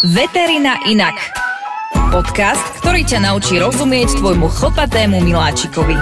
Veterina inak. Podcast, ktorý ťa naučí rozumieť tvojmu chlpatému miláčikovi.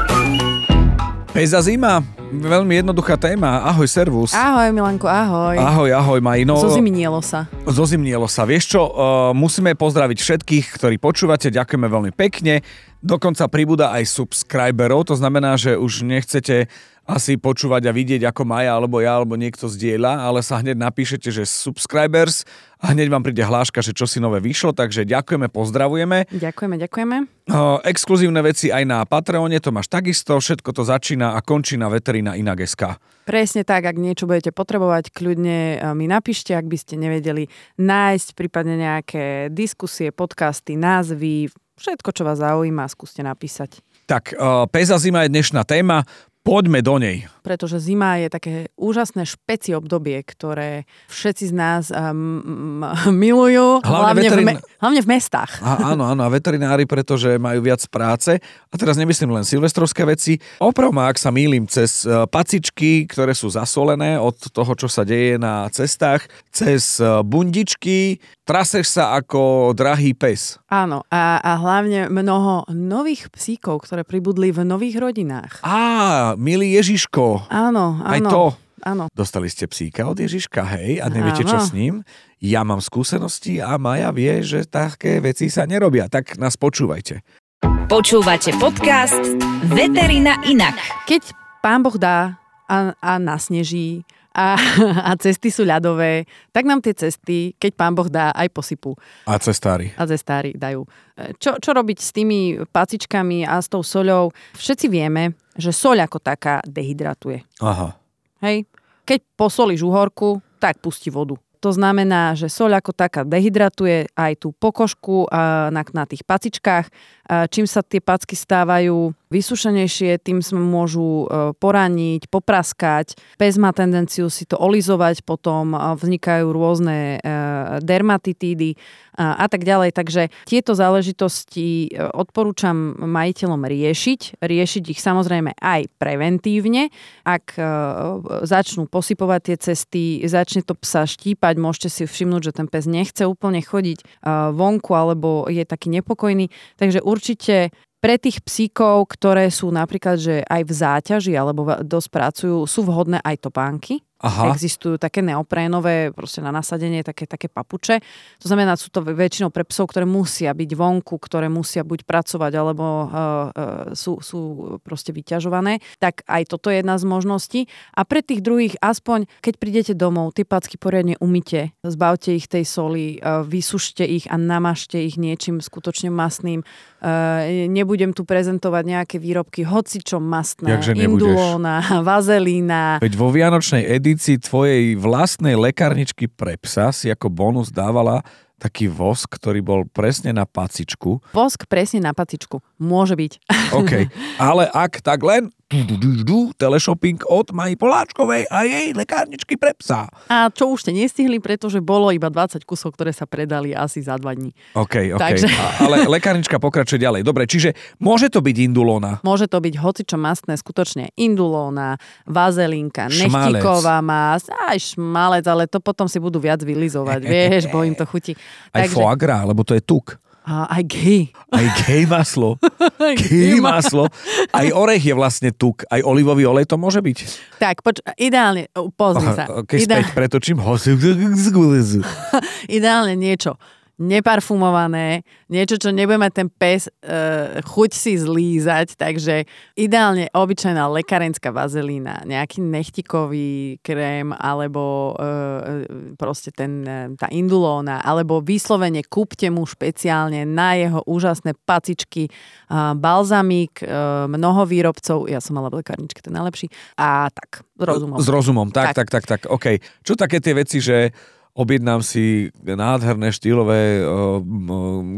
Pes a zima, veľmi jednoduchá téma. Ahoj, servus. Ahoj Milanko, ahoj. Ahoj, ahoj, Majino. Zozimnielo sa. Zozimnielo sa. Vieš čo, uh, musíme pozdraviť všetkých, ktorí počúvate, ďakujeme veľmi pekne. Dokonca pribúda aj subscriberov, to znamená, že už nechcete asi počúvať a vidieť, ako Maja, alebo ja, alebo niekto zdieľa, ale sa hneď napíšete, že subscribers a hneď vám príde hláška, že čo si nové vyšlo, takže ďakujeme, pozdravujeme. Ďakujeme, ďakujeme. Uh, exkluzívne veci aj na Patreone, to máš takisto, všetko to začína a končí na veterina Inageska. Presne tak, ak niečo budete potrebovať, kľudne mi napíšte, ak by ste nevedeli nájsť prípadne nejaké diskusie, podcasty, názvy, všetko, čo vás zaujíma, skúste napísať. Tak, uh, Peza zima je dnešná téma. Poďme do nej. Pretože zima je také úžasné špeci obdobie, ktoré všetci z nás um, milujú, hlavne, hlavne, veterin... v me- hlavne v mestách. A, áno, áno, a veterinári, pretože majú viac práce. A teraz nemyslím len silvestrovské veci. Oprav ma, ak sa mýlim, cez e, pacičky, ktoré sú zasolené od toho, čo sa deje na cestách, cez e, bundičky, traseš sa ako drahý pes. Áno, a, a hlavne mnoho nových psíkov, ktoré pribudli v nových rodinách. Á, milý Ježiško. Áno, áno. Aj to. Áno. Dostali ste psíka od Ježiška, hej, a neviete, áno. čo s ním? Ja mám skúsenosti a Maja vie, že také veci sa nerobia. Tak nás počúvajte. Počúvate podcast Veterina inak. Keď pán Boh dá a, a nasneží a, a cesty sú ľadové, tak nám tie cesty, keď pán Boh dá, aj posypú. A cestári. A cestári dajú. Čo, čo robiť s tými pacičkami a s tou soľou? Všetci vieme, že soľ ako taká dehydratuje. Aha. Hej? Keď posolíš uhorku, tak pustí vodu. To znamená, že soľ ako taká dehydratuje aj tú pokožku na, na tých pacičkách. Čím sa tie packy stávajú vysušenejšie, tým sa môžu e, poraniť, popraskať. Pes má tendenciu si to olizovať, potom vznikajú rôzne e, dermatitídy a tak ďalej. Takže tieto záležitosti e, odporúčam majiteľom riešiť. Riešiť ich samozrejme aj preventívne. Ak začnú posypovať tie cesty, začne to psa štípať, môžete si všimnúť, že ten pes nechce úplne chodiť vonku alebo je taký nepokojný. Takže určite pre tých psíkov, ktoré sú napríklad, že aj v záťaži alebo dosť pracujú, sú vhodné aj topánky. Aha. Existujú také neoprénové, proste na nasadenie, také, také papuče. To znamená, sú to väčšinou pre psov, ktoré musia byť vonku, ktoré musia buď pracovať, alebo uh, uh, sú, sú proste vyťažované. Tak aj toto je jedna z možností. A pre tých druhých, aspoň keď prídete domov, tie packy poriadne umite, zbavte ich tej soli, uh, vysušte ich a namažte ich niečím skutočne masným. Uh, nebudem tu prezentovať nejaké výrobky, hoci čo mastné, indulóna, vazelína. Veď vo Vianočnej edi edícii tvojej vlastnej lekárničky pre psa si ako bonus dávala taký vosk, ktorý bol presne na pacičku. Vosk presne na pacičku. Môže byť. OK. Ale ak tak len teleshopping od Maji Poláčkovej a jej lekárničky pre psa. A čo už ste nestihli, pretože bolo iba 20 kusov, ktoré sa predali asi za dva dní. OK, OK. Takže... A, ale lekárnička pokračuje ďalej. Dobre, čiže môže to byť indulóna? Môže to byť hocičo mastné, skutočne indulóna, vazelinka, nechtiková más, aj šmalec, ale to potom si budú viac vylizovať, vieš, bo im to chutí. Aj Takže... foie gras, lebo to je tuk. A aj gej. Aj gej maslo. gej maslo. Aj orech je vlastne tuk. Aj olivový olej to môže byť. Tak, poč- ideálne, pozri sa. Keď Ideál... späť pretočím ideálne niečo neparfumované, niečo, čo nebude mať ten pes uh, chuť si zlízať, takže ideálne obyčajná lekárenská vazelína, nejaký nechtikový krém, alebo uh, proste ten, tá indulóna, alebo vyslovene kúpte mu špeciálne na jeho úžasné pacičky uh, balzamík, uh, mnoho výrobcov, ja som mala v lekárničke, ten najlepší, a tak, s rozumom. S rozumom, tak, tak, tak, tak, tak, OK. Čo také tie veci, že objednám si nádherné štýlové uh,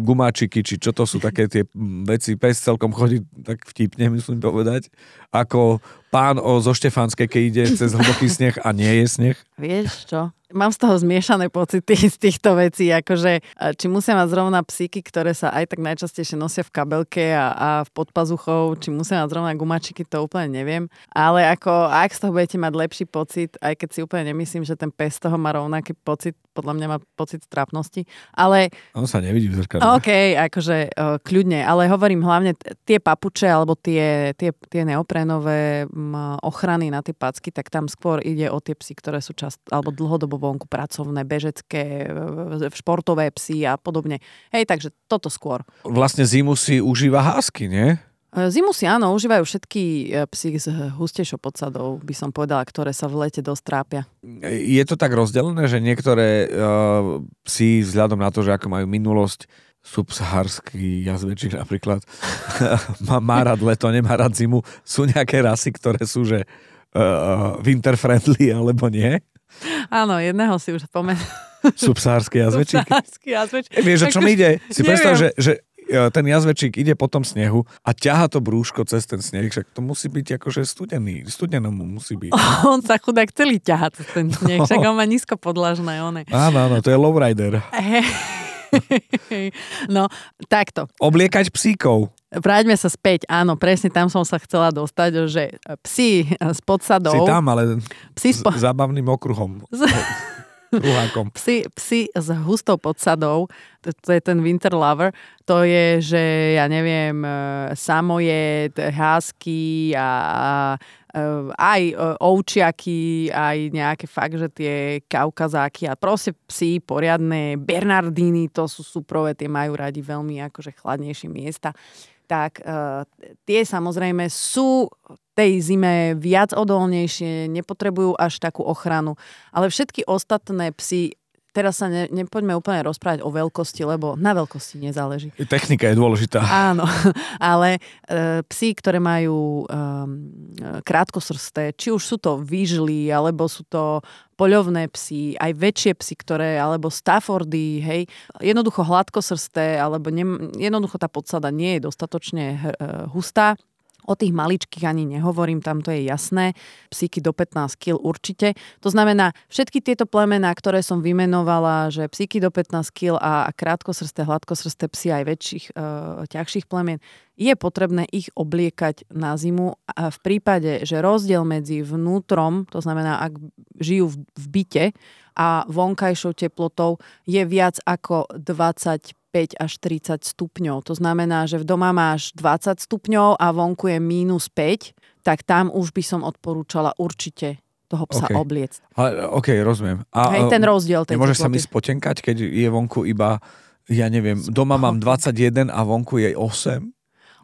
gumáčiky, či čo to sú také tie veci, pes celkom chodí tak vtipne, myslím povedať, ako pán o, zo Štefánskej, keď ide cez hlboký sneh a nie je sneh? Vieš čo? Mám z toho zmiešané pocity z týchto vecí, akože či musia mať zrovna psíky, ktoré sa aj tak najčastejšie nosia v kabelke a, a v podpazuchou, či musia mať zrovna gumačiky, to úplne neviem. Ale ako, ak z toho budete mať lepší pocit, aj keď si úplne nemyslím, že ten pes toho má rovnaký pocit, podľa mňa má pocit trápnosti, ale... On sa nevidí v zrkadle. OK, akože kľudne, ale hovorím hlavne tie papuče alebo tie, tie, tie m, ochrany na tie packy, tak tam skôr ide o tie psy, ktoré sú čast, alebo dlhodobo vonku pracovné, bežecké, športové psy a podobne. Hej, takže toto skôr. Vlastne zimu si užíva hásky, nie? E, zimu si áno, užívajú všetky e, psy s hustejšou podsadou, by som povedala, ktoré sa v lete dosť trápia. Je to tak rozdelené, že niektoré uh, psy vzhľadom na to, že ako majú minulosť, subsaharský jazvečík napríklad, má, má rád leto, nemá rád zimu, sú nejaké rasy, ktoré sú že uh, winter friendly alebo nie? Áno, jedného si už spomenul. Subsársky jazvečík. Subsársky jazvečík. Vieš, o čom ide? Si predstav, že, že e, ten jazvečík ide po tom snehu a ťaha to brúško cez ten sneh, však to musí byť akože studený, studenom mu musí byť. On sa chudák celý ťaha cez ten sneh, však on má nízko podlažné. One. Áno, áno, to je lowrider. No, takto. Obliekať psíkov. Vráťme sa späť, áno, presne tam som sa chcela dostať, že psi s podsadou... Si tam, ale psi s zábavným okruhom. Psi, psi s hustou podsadou, to, to je ten winter lover, to je, že ja neviem, e, samojed, hásky a, a aj e, ovčiaky, aj nejaké fakt, že tie kaukazáky a proste psi poriadne, Bernardíny, to sú súprové, tie majú radi veľmi akože chladnejšie miesta tak uh, tie samozrejme sú tej zime viac odolnejšie, nepotrebujú až takú ochranu. Ale všetky ostatné psy teraz sa ne, nepoďme úplne rozprávať o veľkosti, lebo na veľkosti nezáleží. Technika je dôležitá. Áno, ale e, psi, ktoré majú e, krátkosrsté, či už sú to výžly, alebo sú to poľovné psy, aj väčšie psy, ktoré, alebo Staffordy, hej, jednoducho hladkosrsté, alebo ne, jednoducho tá podsada nie je dostatočne e, hustá, O tých maličkých ani nehovorím, tam to je jasné. Psíky do 15 kg určite. To znamená, všetky tieto plemená, ktoré som vymenovala, že psíky do 15 kg a, krátkosrsté, hladkosrsté psy aj väčších, e, ťažších plemien, je potrebné ich obliekať na zimu. A v prípade, že rozdiel medzi vnútrom, to znamená, ak žijú v, v byte a vonkajšou teplotou je viac ako 25 až 30 stupňov. To znamená, že v doma máš 20 stupňov a vonku je mínus 5, tak tam už by som odporúčala určite toho psa okay. obliec. Ale, OK, rozumiem. A, Hej, ten rozdiel tej Nemôžeš sa mi spotenkať, keď je vonku iba, ja neviem, doma mám 21 a vonku je 8?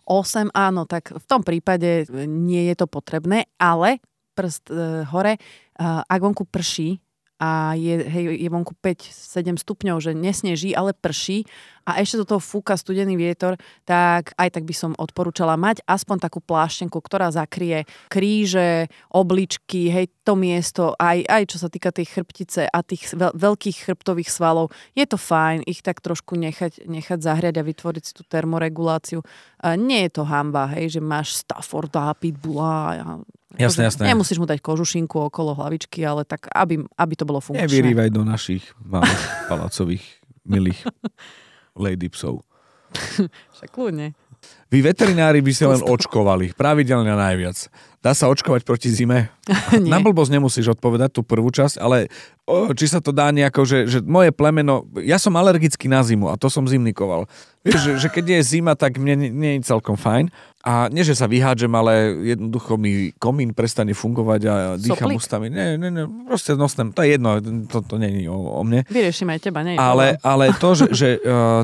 8, áno, tak v tom prípade nie je to potrebné, ale prst e, hore, e, ak vonku prší, a je, hej, je vonku 5-7 stupňov, že nesneží, ale prší a ešte do toho fúka studený vietor, tak aj tak by som odporúčala mať aspoň takú pláštenku, ktorá zakrie kríže, obličky, hej, to miesto, aj, aj čo sa týka tej chrbtice a tých veľ, veľkých chrbtových svalov. Je to fajn ich tak trošku nechať, nechať zahriať a vytvoriť si tú termoreguláciu. Nie je to hamba, hej, že máš Stafforda, Pitbulla a Jasné, jasné. Nemusíš mu dať kožušinku okolo hlavičky, ale tak, aby, aby to bolo funkčné. Nevyrývaj do našich malých palacových milých lady psov. Však kľudne. Vy veterinári by ste len očkovali, pravidelne najviac. Dá sa očkovať proti zime? Na blbosť nemusíš odpovedať tú prvú časť, ale o, či sa to dá nejako, že, že moje plemeno, ja som alergický na zimu a to som zimnikoval. Vieš, že, že keď je zima, tak mne nie je celkom fajn. A nie, že sa vyhádžem, ale jednoducho mi komín prestane fungovať a dýcham Soplik. ústami. Nie, nie, nie, proste nosnem, to je jedno, to, to nie je o, o mne. Vyriešime aj teba, nie ale, ale to, že, že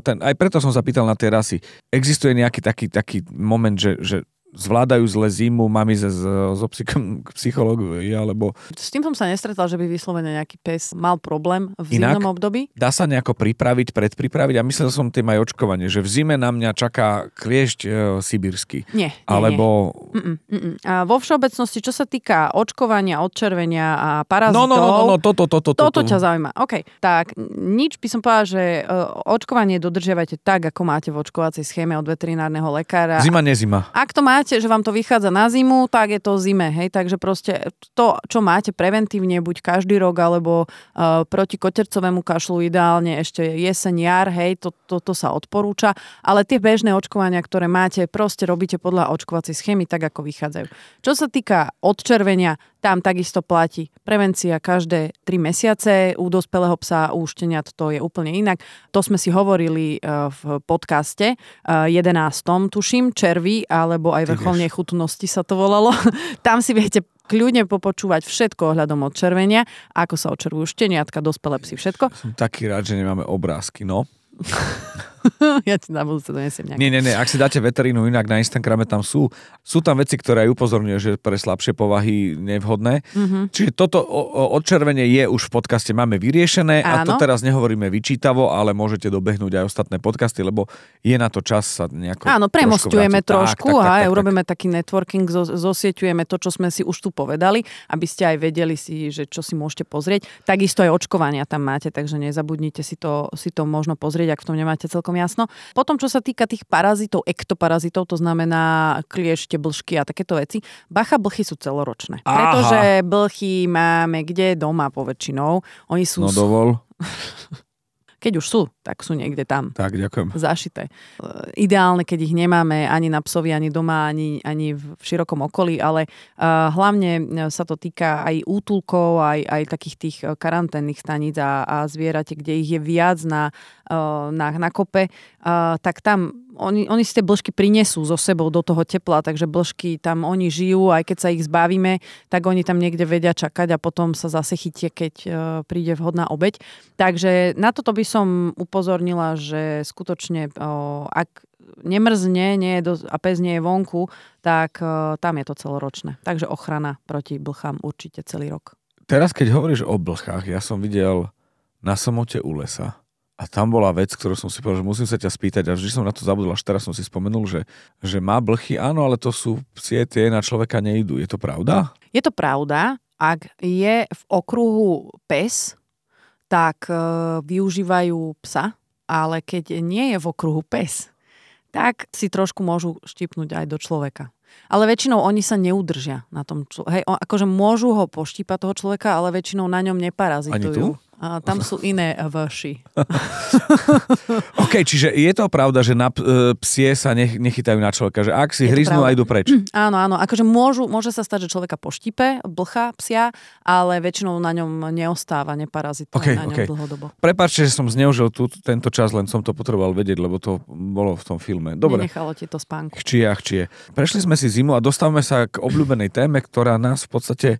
ten, aj preto som sa pýtal na tie rasy. Existuje nejaký taký, taký moment, že, že zvládajú zle zimu, mám ísť so psychom, k psychologovi, alebo... S tým som sa nestretal, že by vyslovene nejaký pes mal problém v Inak, zimnom období. dá sa nejako pripraviť, predpripraviť a myslel som tým aj očkovanie, že v zime na mňa čaká kliešť e, sibírsky. Nie, nie Alebo... Nie. Mm-mm, mm-mm. A vo všeobecnosti, čo sa týka očkovania, odčervenia a parazitov... No, no, no, no, no toto, toto, toto. Toto ťa zaujíma. OK, tak nič by som povedala, že uh, očkovanie dodržiavate tak, ako máte v očkovacej schéme od veterinárneho lekára. Zima, nezima. Ak to máte máte, že vám to vychádza na zimu, tak je to zime, hej, takže proste to, čo máte preventívne, buď každý rok, alebo uh, proti kotercovému kašlu ideálne ešte jeseň, jar, hej, to, to, to sa odporúča, ale tie bežné očkovania, ktoré máte, proste robíte podľa očkovacej schémy, tak ako vychádzajú. Čo sa týka odčervenia, tam takisto platí prevencia každé 3 mesiace, u dospelého psa, u šteniat to je úplne inak. To sme si hovorili uh, v podcaste uh, 11. tuším, červy, alebo aj vrcholnej chutnosti sa to volalo. tam si viete kľudne popočúvať všetko ohľadom odčervenia, ako sa odčervujú šteniatka, dospelé psy, všetko. Som taký rád, že nemáme obrázky, no. ja ti na budúce donesiem nejaké. Nie, nie, nie, ak si dáte veterínu inak na Instagrame, tam sú, sú tam veci, ktoré aj upozorňujú, že pre slabšie povahy nevhodné. Mm-hmm. Čiže toto odčervenie je už v podcaste, máme vyriešené Áno. a to teraz nehovoríme vyčítavo, ale môžete dobehnúť aj ostatné podcasty, lebo je na to čas sa nejako Áno, premostujeme trošku tak, tak, tak, a tak, urobíme tak. taký networking, zosieťujeme to, čo sme si už tu povedali, aby ste aj vedeli si, že čo si môžete pozrieť. Takisto aj očkovania tam máte, takže nezabudnite si to, si to možno pozrieť, ak v tom nemáte celkom celkom jasno. Potom, čo sa týka tých parazitov, ektoparazitov, to znamená kliešte, blžky a takéto veci, bacha, blchy sú celoročné. Aha. Pretože blchy máme kde doma poväčšinou. Oni sú... No dovol. Keď už sú, tak sú niekde tam. Tak, ďakujem. Zašité. E, ideálne, keď ich nemáme ani na psovi, ani doma, ani, ani v širokom okolí, ale uh, hlavne sa to týka aj útulkov, aj, aj takých tých karanténnych staníc a, a zvierate, kde ich je viac na, na, na kope, uh, tak tam oni, oni si tie blžky prinesú so sebou do toho tepla, takže blžky tam oni žijú, aj keď sa ich zbavíme, tak oni tam niekde vedia čakať a potom sa zase chytie, keď uh, príde vhodná obeď. Takže na toto by som upozornila, že skutočne ak nemrzne nie je do, a pes nie je vonku, tak tam je to celoročné. Takže ochrana proti blchám určite celý rok. Teraz, keď hovoríš o blchách, ja som videl na samote u lesa a tam bola vec, ktorú som si povedal, že musím sa ťa spýtať a vždy som na to zabudol, až teraz som si spomenul, že, že má blchy, áno, ale to sú psie, tie na človeka nejdu. Je to pravda? Je to pravda. Ak je v okruhu pes, tak e, využívajú psa, ale keď nie je v okruhu pes, tak si trošku môžu štipnúť aj do človeka. Ale väčšinou oni sa neudržia na tom človeku. Hej, akože môžu ho poštípať toho človeka, ale väčšinou na ňom neparazitujú. Ani tu? A tam sú iné vši. OK, čiže je to pravda, že na e, psie sa nech, nechytajú na človeka, že ak si hryznú a idú preč. Áno, áno, akože môžu, môže sa stať, že človeka poštípe, blcha psia, ale väčšinou na ňom neostáva, neparazituje okay, na ňom okay. dlhodobo. Prepačte, že som zneužil tú, tento čas, len som to potreboval vedieť, lebo to bolo v tom filme. Dobre. Nenechalo ti to spánku. Chčie chčie. Prešli sme si zimu a dostávame sa k obľúbenej téme, ktorá nás v podstate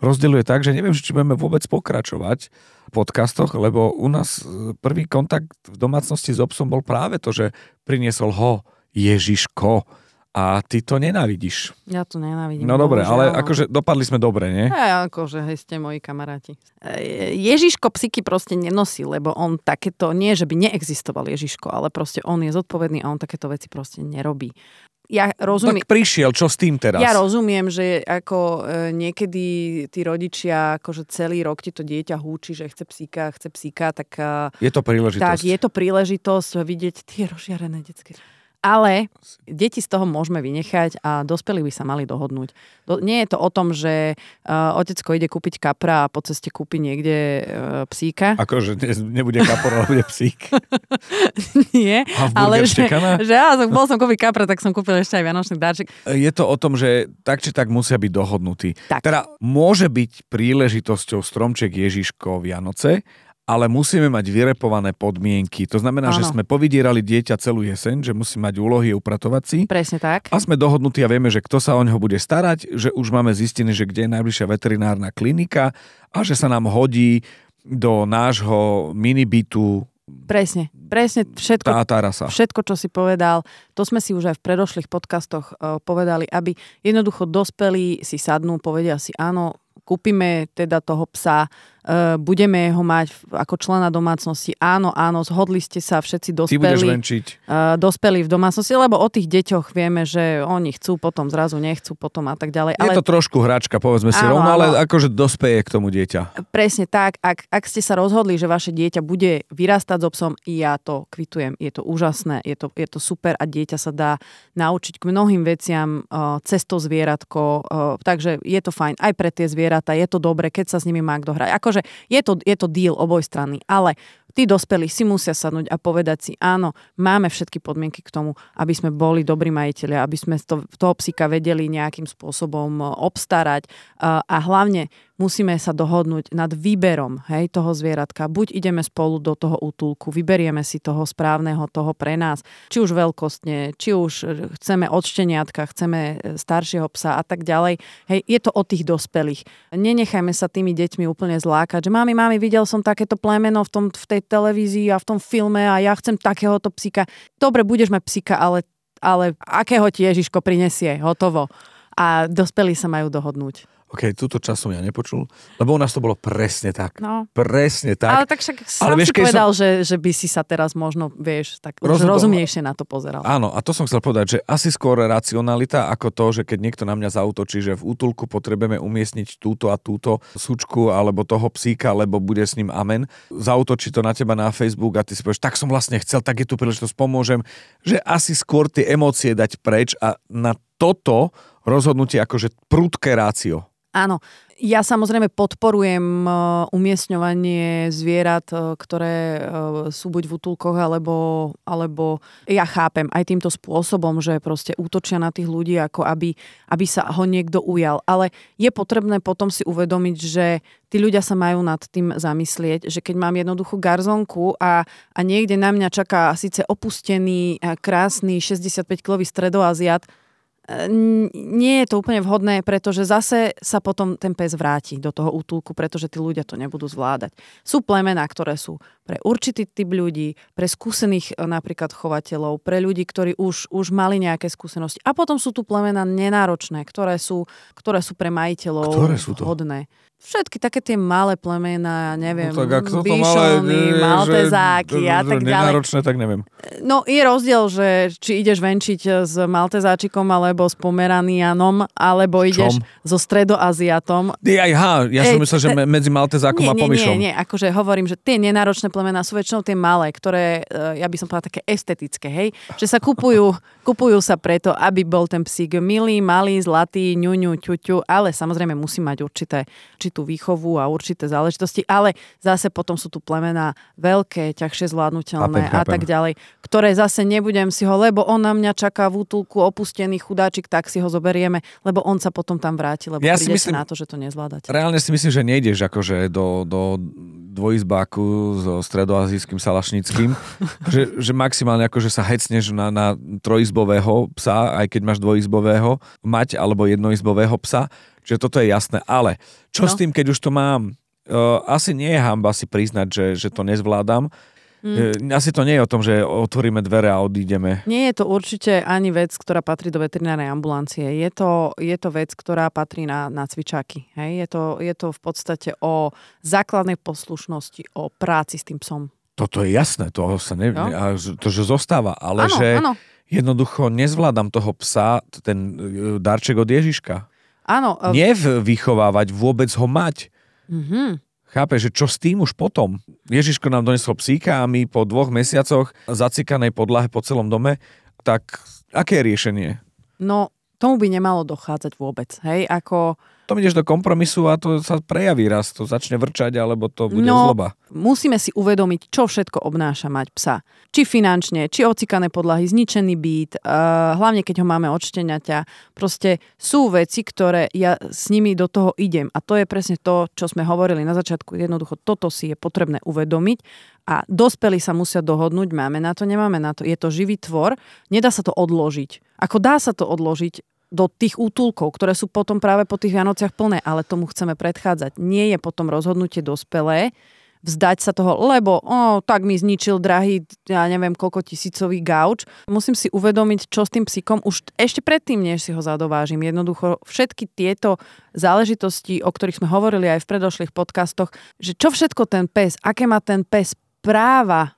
rozdeľuje tak, že neviem, či budeme vôbec pokračovať podcastoch, lebo u nás e, prvý kontakt v domácnosti s obsom bol práve to, že priniesol ho Ježiško a ty to nenávidíš. Ja to nenávidím. No dobre, ale akože dopadli sme dobre, nie? Ja, akože, hej, ste moji kamaráti. E, Ježiško psyky proste nenosí, lebo on takéto, nie že by neexistoval Ježiško, ale proste on je zodpovedný a on takéto veci proste nerobí ja rozumiem... Tak prišiel, čo s tým teraz? Ja rozumiem, že ako e, niekedy tí rodičia, akože celý rok ti to dieťa húči, že chce psíka, chce psíka, tak... E, je to príležitosť. Tak, je to príležitosť vidieť tie rozžiarené detské ale deti z toho môžeme vynechať a dospelí by sa mali dohodnúť. Do, nie je to o tom, že uh, otecko ide kúpiť kapra a po ceste kúpi niekde uh, psíka. Akože ne, nebude kapor, ale bude psík. nie, ale že, že ja, bol som kúpiť kapra, tak som kúpil ešte aj vianočný darček. Je to o tom, že tak či tak musia byť dohodnutí. Tak. Teda môže byť príležitosťou stromček Ježiško Vianoce, ale musíme mať vyrepované podmienky. To znamená, ano. že sme povydierali dieťa celú jeseň, že musí mať úlohy upratovací. Presne tak. A sme dohodnutí a vieme, že kto sa o neho bude starať, že už máme zistené, že kde je najbližšia veterinárna klinika a že sa nám hodí do nášho minibitu Presne, presne všetko, tá, rasa. všetko, čo si povedal, to sme si už aj v predošlých podcastoch uh, povedali, aby jednoducho dospelí si sadnú, povedia si áno, kúpime teda toho psa budeme ho mať ako člena domácnosti. Áno, áno, zhodli ste sa všetci dospelí. Uh, dospelí v domácnosti, lebo o tých deťoch vieme, že oni chcú, potom zrazu nechcú, potom a tak ďalej. Je ale... to trošku hračka, povedzme si Áno, rovno, ale áno. akože dospeje k tomu dieťa. Presne tak, ak, ak ste sa rozhodli, že vaše dieťa bude vyrastať so psom, ja to kvitujem, je to úžasné, je to, je to super a dieťa sa dá naučiť k mnohým veciam uh, cez to zvieratko, uh, takže je to fajn aj pre tie zvieratá, je to dobre, keď sa s nimi má kto hrať. Akože je to, je to deal obojstranný, ale tí dospelí si musia sadnúť a povedať si, áno, máme všetky podmienky k tomu, aby sme boli dobrí majiteľia, aby sme to, toho psíka vedeli nejakým spôsobom uh, obstarať uh, a hlavne musíme sa dohodnúť nad výberom hej, toho zvieratka. Buď ideme spolu do toho útulku, vyberieme si toho správneho, toho pre nás, či už veľkostne, či už chceme od šteniatka, chceme e, staršieho psa a tak ďalej. Hej, je to o tých dospelých. Nenechajme sa tými deťmi úplne zlákať, že mami, mami, videl som takéto plemeno v, tom, v tej televízii a v tom filme a ja chcem takéhoto psíka. Dobre, budeš mať psíka, ale, ale akého ti Ježiško prinesie, hotovo. A dospelí sa majú dohodnúť. OK, túto čas som ja nepočul, lebo u nás to bolo presne tak. No. Presne tak. Ale tak však sám vieš, si povedal, som... že, že by si sa teraz možno, vieš, tak už rozumnejšie na to pozeral. Áno, a to som chcel povedať, že asi skôr racionalita ako to, že keď niekto na mňa zautočí, že v útulku potrebujeme umiestniť túto a túto sučku alebo toho psíka, lebo bude s ním amen. Zautočí to na teba na Facebook a ty si povieš, tak som vlastne chcel, tak je tu príležitosť, pomôžem. Že asi skôr tie emócie dať preč a na toto rozhodnutie akože prudké rácio. Áno, ja samozrejme podporujem e, umiestňovanie zvierat, e, ktoré e, sú buď v útulkoch, alebo, alebo ja chápem aj týmto spôsobom, že proste útočia na tých ľudí, ako aby, aby sa ho niekto ujal. Ale je potrebné potom si uvedomiť, že tí ľudia sa majú nad tým zamyslieť, že keď mám jednoduchú garzonku a, a niekde na mňa čaká síce opustený, krásny 65-kilový stredoaziat, nie je to úplne vhodné, pretože zase sa potom ten pes vráti do toho útulku, pretože tí ľudia to nebudú zvládať. Sú plemená, ktoré sú pre určitý typ ľudí, pre skúsených e, napríklad chovateľov, pre ľudí, ktorí už, už mali nejaké skúsenosti. A potom sú tu plemená nenáročné, ktoré sú, ktoré sú pre majiteľov Ktoré sú to? vhodné. Všetky také tie malé plemená, neviem, No tak malé, e, maltezáky že- a tak ďalej. Nenáročné, tak neviem. No je rozdiel, že či ideš venčiť s maltezáčikom alebo s pomeranianom, alebo ideš so stredoaziatom. Aj, ha, ja som Ej, myslel, že te- medzi Maltezákom Nie, a Pomišom. nie, nie, akože hovorím, že tie nenáročné plemená sú väčšinou tie malé, ktoré, e, ja by som povedala, také estetické, hej? Že sa kupujú, kupujú sa preto, aby bol ten psík milý, malý, zlatý, ňuňu, ťuťu, ale samozrejme musí mať určité, určitú výchovu a určité záležitosti, ale zase potom sú tu plemená veľké, ťažšie zvládnutelné Chápem, a tak ďalej, ktoré zase nebudem si ho, lebo on na mňa čaká v útulku opustený chudáčik, tak si ho zoberieme, lebo on sa potom tam vráti, lebo Ja si myslím- na to, že to nezvládate. Reálne si myslím, že nejdeš akože do, do dvojizbáku so stredoazijským salašnickým, že, že maximálne akože sa hecneš na, na trojizbového psa, aj keď máš dvojizbového mať, alebo jednoizbového psa, že toto je jasné. Ale čo No. s tým, keď už to mám? Uh, asi nie je hamba si priznať, že, že to nezvládam. Mm. Asi to nie je o tom, že otvoríme dvere a odídeme. Nie je to určite ani vec, ktorá patrí do veterinárnej ambulancie. Je to, je to vec, ktorá patrí na, na cvičáky. Hej? Je, to, je to v podstate o základnej poslušnosti, o práci s tým psom. Toto je jasné, to sa ne, a to, že zostáva, ale áno, že áno. jednoducho nezvládam toho psa, ten e, darček od Ježiška. Áno, e, Nie v- vychovávať, vôbec ho mať. mhm. Chápe, že čo s tým už potom? Ježiško nám donesol psíka a my po dvoch mesiacoch zacikanej podlahe po celom dome, tak aké je riešenie? no tomu by nemalo dochádzať vôbec. Hej, ako... Tom ideš do kompromisu a to sa prejaví raz, to začne vrčať, alebo to bude No, zloba. musíme si uvedomiť, čo všetko obnáša mať psa. Či finančne, či ocikané podlahy, zničený byt, uh, hlavne keď ho máme od. Proste sú veci, ktoré ja s nimi do toho idem. A to je presne to, čo sme hovorili na začiatku. Jednoducho, toto si je potrebné uvedomiť a dospelí sa musia dohodnúť, máme na to, nemáme na to. Je to živý tvor, nedá sa to odložiť. Ako dá sa to odložiť, do tých útulkov, ktoré sú potom práve po tých Vianociach plné, ale tomu chceme predchádzať. Nie je potom rozhodnutie dospelé vzdať sa toho, lebo o, tak mi zničil drahý, ja neviem koľko tisícový gauč. Musím si uvedomiť, čo s tým psíkom už ešte predtým, než si ho zadovážim. Jednoducho všetky tieto záležitosti, o ktorých sme hovorili aj v predošlých podcastoch, že čo všetko ten pes, aké má ten pes práva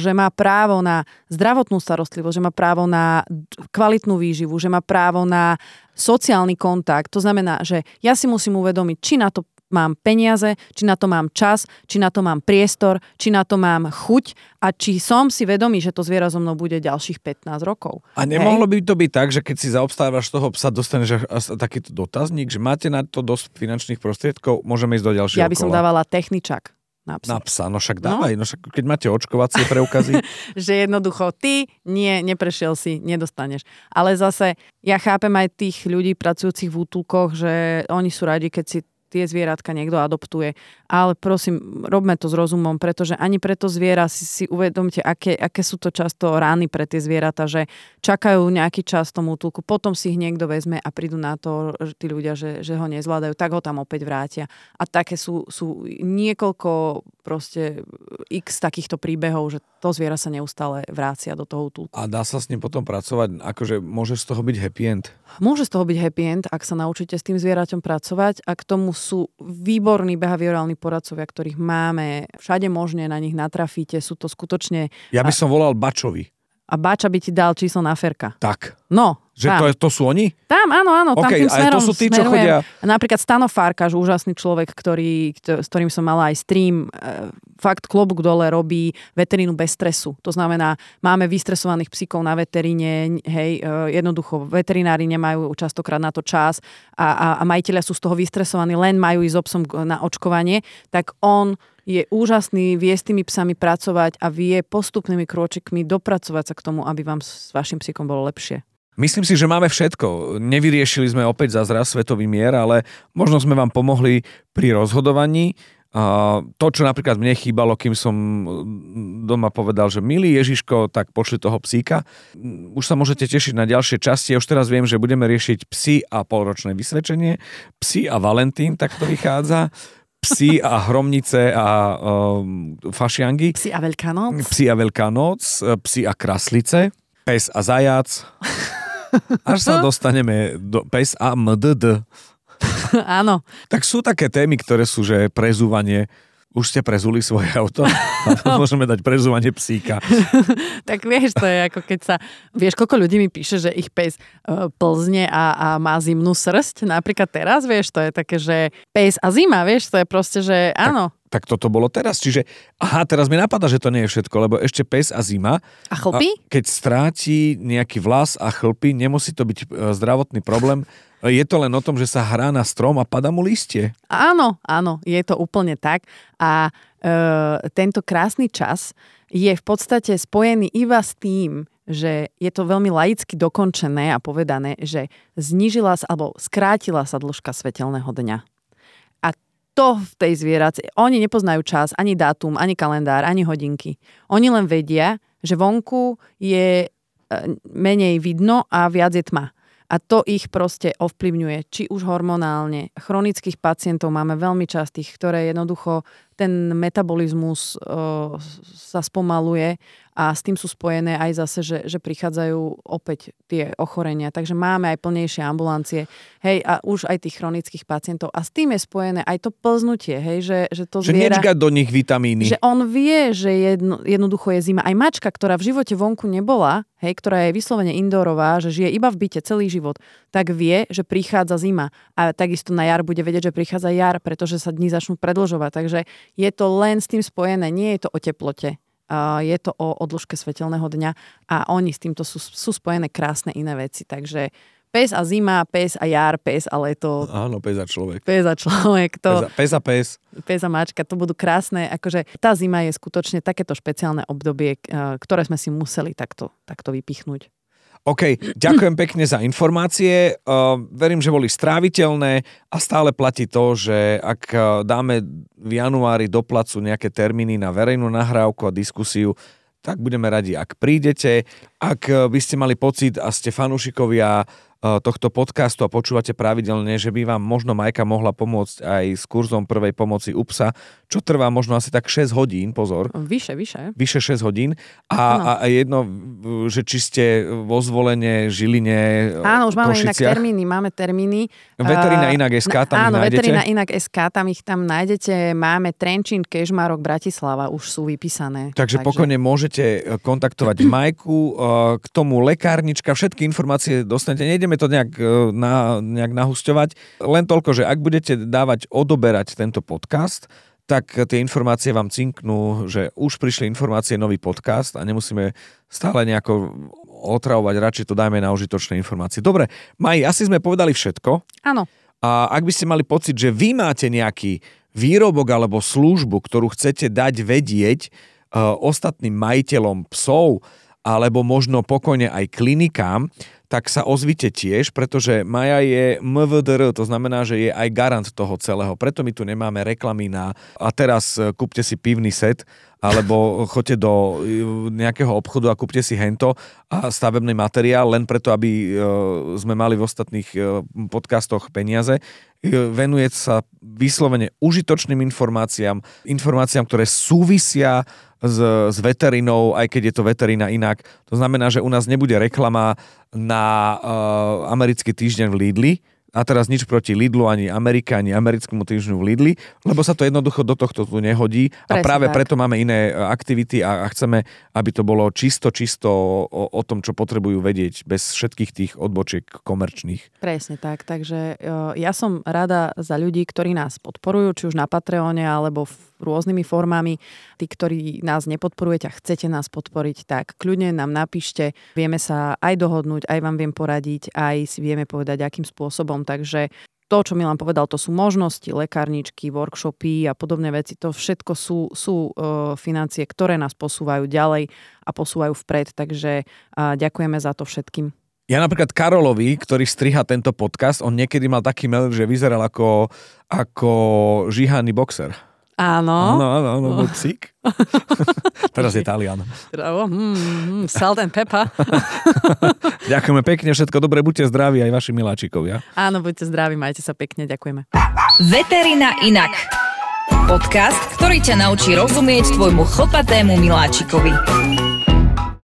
že má právo na zdravotnú starostlivosť, že má právo na kvalitnú výživu, že má právo na sociálny kontakt. To znamená, že ja si musím uvedomiť, či na to mám peniaze, či na to mám čas, či na to mám priestor, či na to mám chuť a či som si vedomý, že to zviera so mnou bude ďalších 15 rokov. A nemohlo Hej. by to byť tak, že keď si zaobstávaš toho psa, dostaneš takýto dotazník, že máte na to dosť finančných prostriedkov, môžeme ísť do ďalšieho Ja by som kola. dávala techničak. Na psa. Na psa, no však dávaj, no, no však keď máte očkovacie preukazy. že jednoducho ty nie, neprešiel si, nedostaneš. Ale zase ja chápem aj tých ľudí pracujúcich v útulkoch, že oni sú radi, keď si tie zvieratka niekto adoptuje. Ale prosím, robme to s rozumom, pretože ani pre to zviera si, si uvedomte, aké, aké sú to často rány pre tie zvieratá, že čakajú nejaký čas tomu útulku, potom si ich niekto vezme a prídu na to, že tí ľudia, že, že ho nezvládajú, tak ho tam opäť vrátia. A také sú, sú niekoľko proste x takýchto príbehov, že to zviera sa neustále vrácia do toho útulku. A dá sa s ním potom pracovať, akože môže z toho byť happy end? Môže z toho byť happy end, ak sa naučíte s tým zvieraťom pracovať a k tomu sú výborní behaviorálni poradcovia, ktorých máme, všade možne na nich natrafíte, sú to skutočne... Ja by som volal Bačovi. A Bača by ti dal číslo na Ferka. Tak. No, že to, je, to sú oni? Tam, áno, áno, tam okay, tým smerom to sú tí, čo chodia... Napríklad Stano Farkaš, úžasný človek, ktorý, s ktorým som mala aj stream, e, fakt klobúk dole robí veterínu bez stresu. To znamená, máme vystresovaných psíkov na veteríne, hej, e, jednoducho veterinári nemajú častokrát na to čas a, a, a majiteľia sú z toho vystresovaní, len majú ísť obsom na očkovanie, tak on je úžasný, vie s tými psami pracovať a vie postupnými krôčikmi dopracovať sa k tomu, aby vám s vašim psíkom bolo lepšie. Myslím si, že máme všetko. Nevyriešili sme opäť zázraz svetový mier, ale možno sme vám pomohli pri rozhodovaní. A to, čo napríklad mne chýbalo, kým som doma povedal, že milý Ježiško, tak pošli toho psíka. Už sa môžete tešiť na ďalšie časti. už teraz viem, že budeme riešiť psy a polročné vysvedčenie, psy a Valentín, tak to vychádza psi a hromnice a um, fašiangy. Psi a veľká noc. Psi a veľká noc, psi a kraslice, pes a zajac. Až sa dostaneme do pes a MDD. Áno. Tak sú také témy, ktoré sú, že prezúvanie už ste prezuli svoje auto? Môžeme dať prezúvanie psíka. tak vieš, to je ako keď sa... Vieš, koľko ľudí mi píše, že ich pes uh, plzne a, a má zimnú srst? Napríklad teraz, vieš, to je také, že pes a zima, vieš, to je proste, že áno. Tak, tak toto bolo teraz. Čiže, aha, teraz mi napadá, že to nie je všetko, lebo ešte pes a zima. A chlpy? A keď stráti nejaký vlas a chlpy, nemusí to byť e, zdravotný problém, je to len o tom, že sa hrá na strom a pada mu listie. Áno, áno, je to úplne tak. A e, tento krásny čas je v podstate spojený iba s tým, že je to veľmi laicky dokončené a povedané, že znížila sa alebo skrátila sa dĺžka svetelného dňa. To v tej zvieraci, oni nepoznajú čas, ani dátum, ani kalendár, ani hodinky. Oni len vedia, že vonku je e, menej vidno a viac je tma a to ich proste ovplyvňuje, či už hormonálne. Chronických pacientov máme veľmi častých, ktoré jednoducho ten metabolizmus uh, sa spomaluje a s tým sú spojené aj zase, že, že prichádzajú opäť tie ochorenia. Takže máme aj plnejšie ambulancie, hej, a už aj tých chronických pacientov. A s tým je spojené aj to plznutie, hej, že, že to že zviera... Že do nich vitamíny. Že on vie, že jedno, jednoducho je zima. Aj mačka, ktorá v živote vonku nebola, hej, ktorá je vyslovene indorová, že žije iba v byte celý život, tak vie, že prichádza zima. A takisto na jar bude vedieť, že prichádza jar, pretože sa dní začnú predlžovať. Takže je to len s tým spojené, nie je to o teplote je to o odložke svetelného dňa a oni s týmto sú, sú spojené krásne iné veci. Takže pes a zima, pes a jar, pes a leto. Áno, pes a človek. Pes a človek. To, pes, a, pes a pes. Pes a mačka, to budú krásne. Akože tá zima je skutočne takéto špeciálne obdobie, ktoré sme si museli takto, takto vypichnúť. OK, ďakujem pekne za informácie. Uh, verím, že boli stráviteľné a stále platí to, že ak uh, dáme v januári do placu nejaké termíny na verejnú nahrávku a diskusiu, tak budeme radi, ak prídete. Ak uh, by ste mali pocit a ste fanúšikovia tohto podcastu a počúvate pravidelne, že by vám možno Majka mohla pomôcť aj s kurzom prvej pomoci u psa, čo trvá možno asi tak 6 hodín, pozor. Vyše, vyše. Vyše 6 hodín. A, a jedno, že či ste vo zvolenie, Žiline, Áno, už máme Košiciach. inak termíny, máme termíny. Veterina inak SK, tam áno, ich nájdete? Veterina inak SK, tam ich tam nájdete. Máme Trenčín, Kežmarok, Bratislava, už sú vypísané. Takže, Takže pokojne môžete kontaktovať Majku, k tomu lekárnička, všetky informácie dostanete. Nejdeme to nejak, e, na, nejak nahusťovať. Len toľko, že ak budete dávať, odoberať tento podcast, tak tie informácie vám cinknú, že už prišli informácie, nový podcast a nemusíme stále nejako otravovať, radšej to dajme na užitočné informácie. Dobre, Maji, asi sme povedali všetko. Áno. A ak by ste mali pocit, že vy máte nejaký výrobok alebo službu, ktorú chcete dať vedieť uh, ostatným majiteľom psov, alebo možno pokojne aj klinikám, tak sa ozvite tiež, pretože Maja je MVDR, to znamená, že je aj garant toho celého. Preto my tu nemáme reklamy na a teraz e, kúpte si pivný set, alebo choďte do e, nejakého obchodu a kúpte si hento a stavebný materiál, len preto, aby e, sme mali v ostatných podcastoch peniaze. Venuje sa vyslovene užitočným informáciám, informáciám, ktoré súvisia s, s veterinou, aj keď je to veterina inak. To znamená, že u nás nebude reklama na uh, americký týždeň v Lidli, a teraz nič proti Lidlu, ani Amerike, ani americkému týždňu v Lidli, lebo sa to jednoducho do tohto tu nehodí a Presne práve tak. preto máme iné e, aktivity a, a chceme, aby to bolo čisto, čisto o, o tom, čo potrebujú vedieť, bez všetkých tých odbočiek komerčných. Presne tak, takže uh, ja som rada za ľudí, ktorí nás podporujú, či už na Patreone alebo v rôznymi formami. Tí, ktorí nás nepodporujete a chcete nás podporiť, tak kľudne nám napíšte. Vieme sa aj dohodnúť, aj vám viem poradiť, aj si vieme povedať, akým spôsobom. Takže to, čo Milan povedal, to sú možnosti, lekárničky, workshopy a podobné veci. To všetko sú, sú uh, financie, ktoré nás posúvajú ďalej a posúvajú vpred. Takže ďakujeme za to všetkým. Ja napríklad Karolovi, ktorý striha tento podcast, on niekedy mal taký mail, že vyzeral ako, ako žihaný boxer. Áno. Áno, áno, áno, bol psík. Teraz je Talian. Mm, mm, salt and pepper. Ďakujeme pekne, všetko dobré, buďte zdraví aj vaši miláčikovia. Áno, buďte zdraví, majte sa pekne, ďakujeme. Veterina inak. Podcast, ktorý ťa naučí rozumieť tvojmu chlpatému miláčikovi.